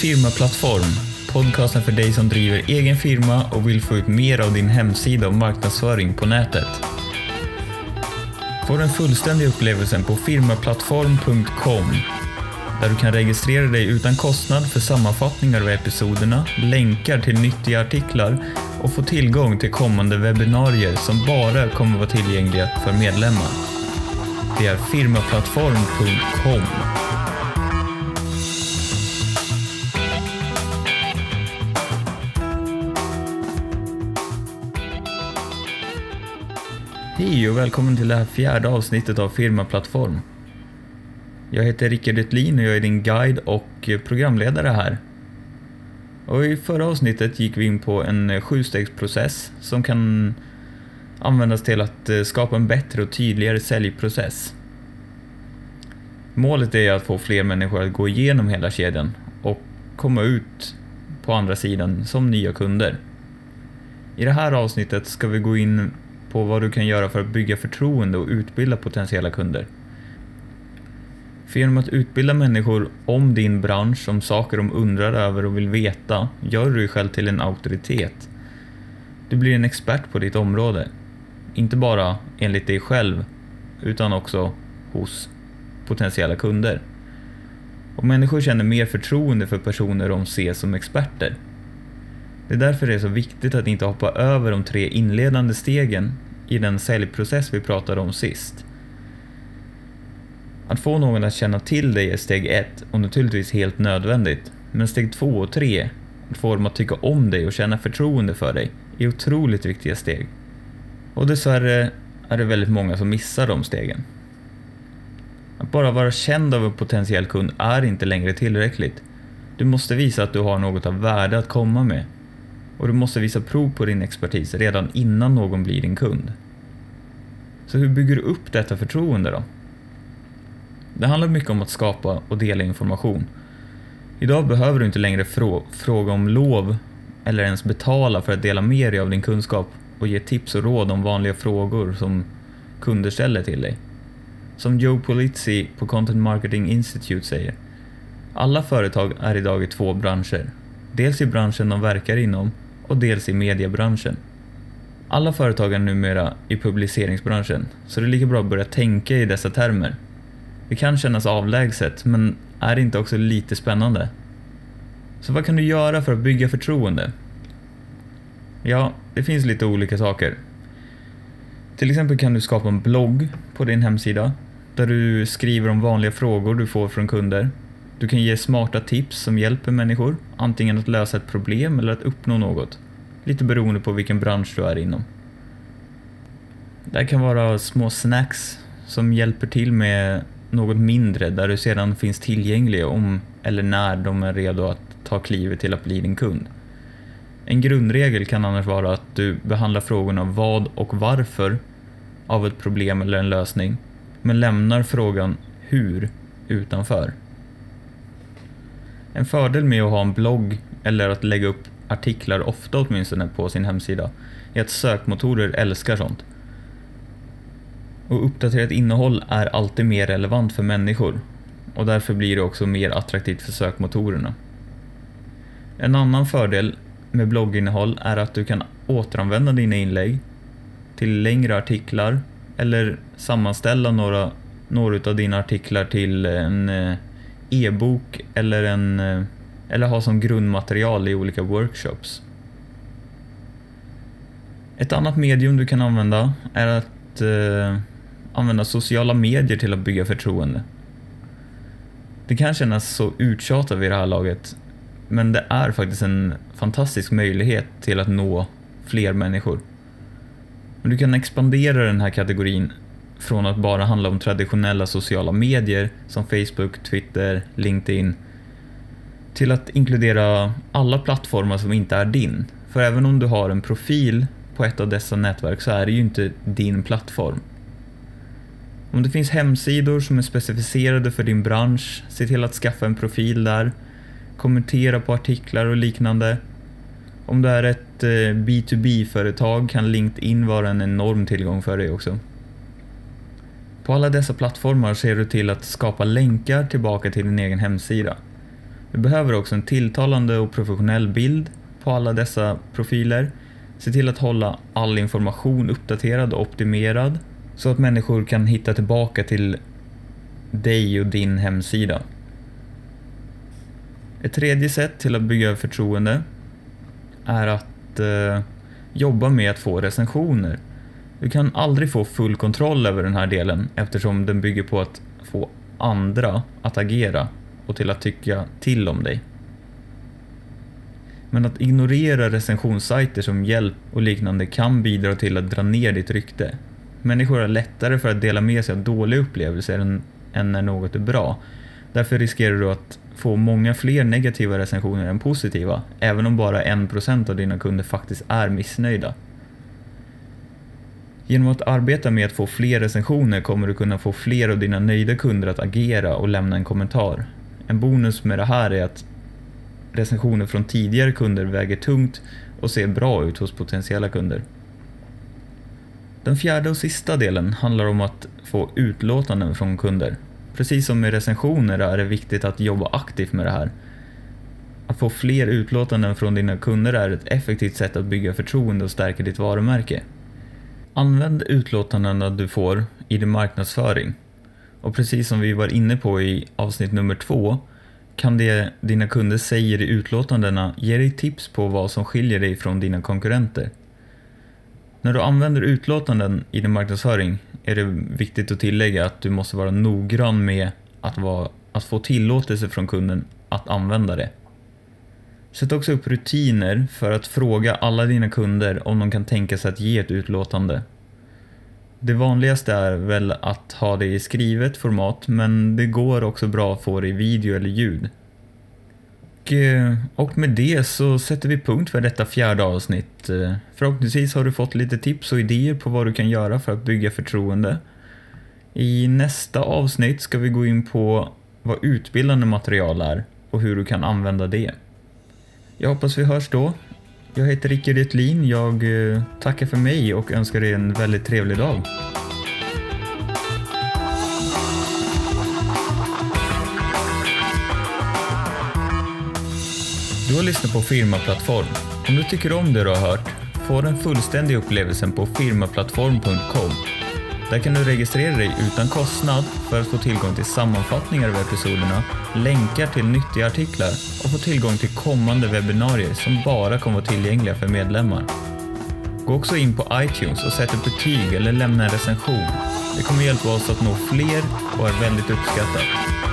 Firmaplattform, podcasten för dig som driver egen firma och vill få ut mer av din hemsida och marknadsföring på nätet. Få den fullständiga upplevelsen på firmaplattform.com där du kan registrera dig utan kostnad för sammanfattningar av episoderna, länkar till nyttiga artiklar och få tillgång till kommande webbinarier som bara kommer vara tillgängliga för medlemmar. Det är firmaplattform.com. Hej och välkommen till det här fjärde avsnittet av Firmaplattform. Jag heter Rickard Utlin och jag är din guide och programledare här. Och I förra avsnittet gick vi in på en sjustegsprocess som kan användas till att eh, skapa en bättre och tydligare säljprocess. Målet är att få fler människor att gå igenom hela kedjan och komma ut på andra sidan som nya kunder. I det här avsnittet ska vi gå in på vad du kan göra för att bygga förtroende och utbilda potentiella kunder. För genom att utbilda människor om din bransch, om saker de undrar över och vill veta, gör du dig själv till en auktoritet. Du blir en expert på ditt område. Inte bara enligt dig själv, utan också hos potentiella kunder. Och människor känner mer förtroende för personer de ser som experter. Det är därför det är så viktigt att inte hoppa över de tre inledande stegen i den säljprocess vi pratade om sist. Att få någon att känna till dig är steg ett och naturligtvis helt nödvändigt. Men steg två och tre, att få dem att tycka om dig och känna förtroende för dig, är otroligt viktiga steg. Och dessvärre är det väldigt många som missar de stegen. Att bara vara känd av en potentiell kund är inte längre tillräckligt. Du måste visa att du har något av värde att komma med. Och du måste visa prov på din expertis redan innan någon blir din kund. Så hur bygger du upp detta förtroende då? Det handlar mycket om att skapa och dela information. Idag behöver du inte längre frå fråga om lov eller ens betala för att dela med dig av din kunskap och ge tips och råd om vanliga frågor som kunder ställer till dig. Som Joe Polizzi på Content Marketing Institute säger, alla företag är idag i två branscher. Dels i branschen de verkar inom och dels i mediebranschen. Alla företag är numera i publiceringsbranschen, så det är lika bra att börja tänka i dessa termer. Det kan kännas avlägset, men är det inte också lite spännande? Så vad kan du göra för att bygga förtroende? Ja, det finns lite olika saker. Till exempel kan du skapa en blogg på din hemsida där du skriver om vanliga frågor du får från kunder. Du kan ge smarta tips som hjälper människor, antingen att lösa ett problem eller att uppnå något. Lite beroende på vilken bransch du är inom. Det kan vara små snacks som hjälper till med något mindre där du sedan finns tillgänglig om eller när de är redo att ta klivet till att bli din kund. En grundregel kan annars vara att du behandlar frågorna vad och varför av ett problem eller en lösning, men lämnar frågan hur utanför. En fördel med att ha en blogg eller att lägga upp artiklar ofta åtminstone på sin hemsida är att sökmotorer älskar sånt. Och uppdaterat innehåll är alltid mer relevant för människor och därför blir det också mer attraktivt för sökmotorerna. En annan fördel med blogginnehåll är att du kan återanvända dina inlägg till längre artiklar eller sammanställa några, några av dina artiklar till en eh, e-bok eller, en, eh, eller ha som grundmaterial i olika workshops. Ett annat medium du kan använda är att eh, använda sociala medier till att bygga förtroende. Det kan kännas så uttjatat vid det här laget, men det är faktiskt en fantastisk möjlighet till att nå fler människor. du kan expandera den här kategorin från att bara handla om traditionella sociala medier som Facebook, Twitter, LinkedIn till att inkludera alla plattformar som inte är din. För även om du har en profil på ett av dessa nätverk så är det ju inte din plattform. Om det finns hemsidor som är specificerade för din bransch, se till att skaffa en profil där. Kommentera på artiklar och liknande. Om du är ett eh, B2B-företag kan LinkedIn vara en enorm tillgång för dig också. På alla dessa plattformar ser du till att skapa länkar tillbaka till din egen hemsida. Du behöver också en tilltalande och professionell bild på alla dessa profiler. Se till att hålla all information uppdaterad och optimerad så att människor kan hitta tillbaka till dig och din hemsida. Ett tredje sätt till att bygga förtroende är att eh, jobba med att få recensioner. Du kan aldrig få full kontroll över den här delen eftersom den bygger på att få andra att agera och till att tycka till om dig. Men att ignorera recensionssajter som hjälp och liknande kan bidra till att dra ner ditt rykte. Människor har lättare för att dela med sig av dåliga upplevelser än, än när något är bra. Därför riskerar du att få många fler negativa recensioner än positiva, även om bara 1% av dina kunder faktiskt är missnöjda. Genom att arbeta med att få fler recensioner kommer du kunna få fler av dina nöjda kunder att agera och lämna en kommentar. En bonus med det här är att recensioner från tidigare kunder väger tungt och ser bra ut hos potentiella kunder. Den fjärde och sista delen handlar om att få utlåtanden från kunder. Precis som med recensioner är det viktigt att jobba aktivt med det här. Att få fler utlåtanden från dina kunder är ett effektivt sätt att bygga förtroende och stärka ditt varumärke. Använd utlåtandena du får i din marknadsföring. Och precis som vi var inne på i avsnitt nummer två kan det dina kunder säger i utlåtandena ge dig tips på vad som skiljer dig från dina konkurrenter. När du använder utlåtanden i din marknadsföring är det viktigt att tillägga att du måste vara noggrann med att, vara, att få tillåtelse från kunden att använda det. Sätt också upp rutiner för att fråga alla dina kunder om de kan tänka sig att ge ett utlåtande. Det vanligaste är väl att ha det i skrivet format men det går också bra att få det i video eller ljud. Och, eh, och med det så sätter vi punkt för detta fjärde avsnitt. Eh, förhoppningsvis har du fått lite tips och idéer på vad du kan göra för att bygga förtroende. I nästa avsnitt ska vi gå in på vad utbildande material är och hur du kan använda det. Jag hoppas vi hörs då. Jag heter Rickard Etlin. Jag eh, tackar för mig och önskar dig en väldigt trevlig dag. Du har lyssnat på Firmaplattform. Om du tycker om det du har hört, få den fullständiga upplevelsen på firmaplattform.com. Där kan du registrera dig utan kostnad för att få tillgång till sammanfattningar av episoderna, länkar till nyttiga artiklar och få tillgång till kommande webbinarier som bara kommer vara tillgängliga för medlemmar. Gå också in på iTunes och sätt ett betyg eller lämna en recension. Det kommer hjälpa oss att nå fler och är väldigt uppskattat.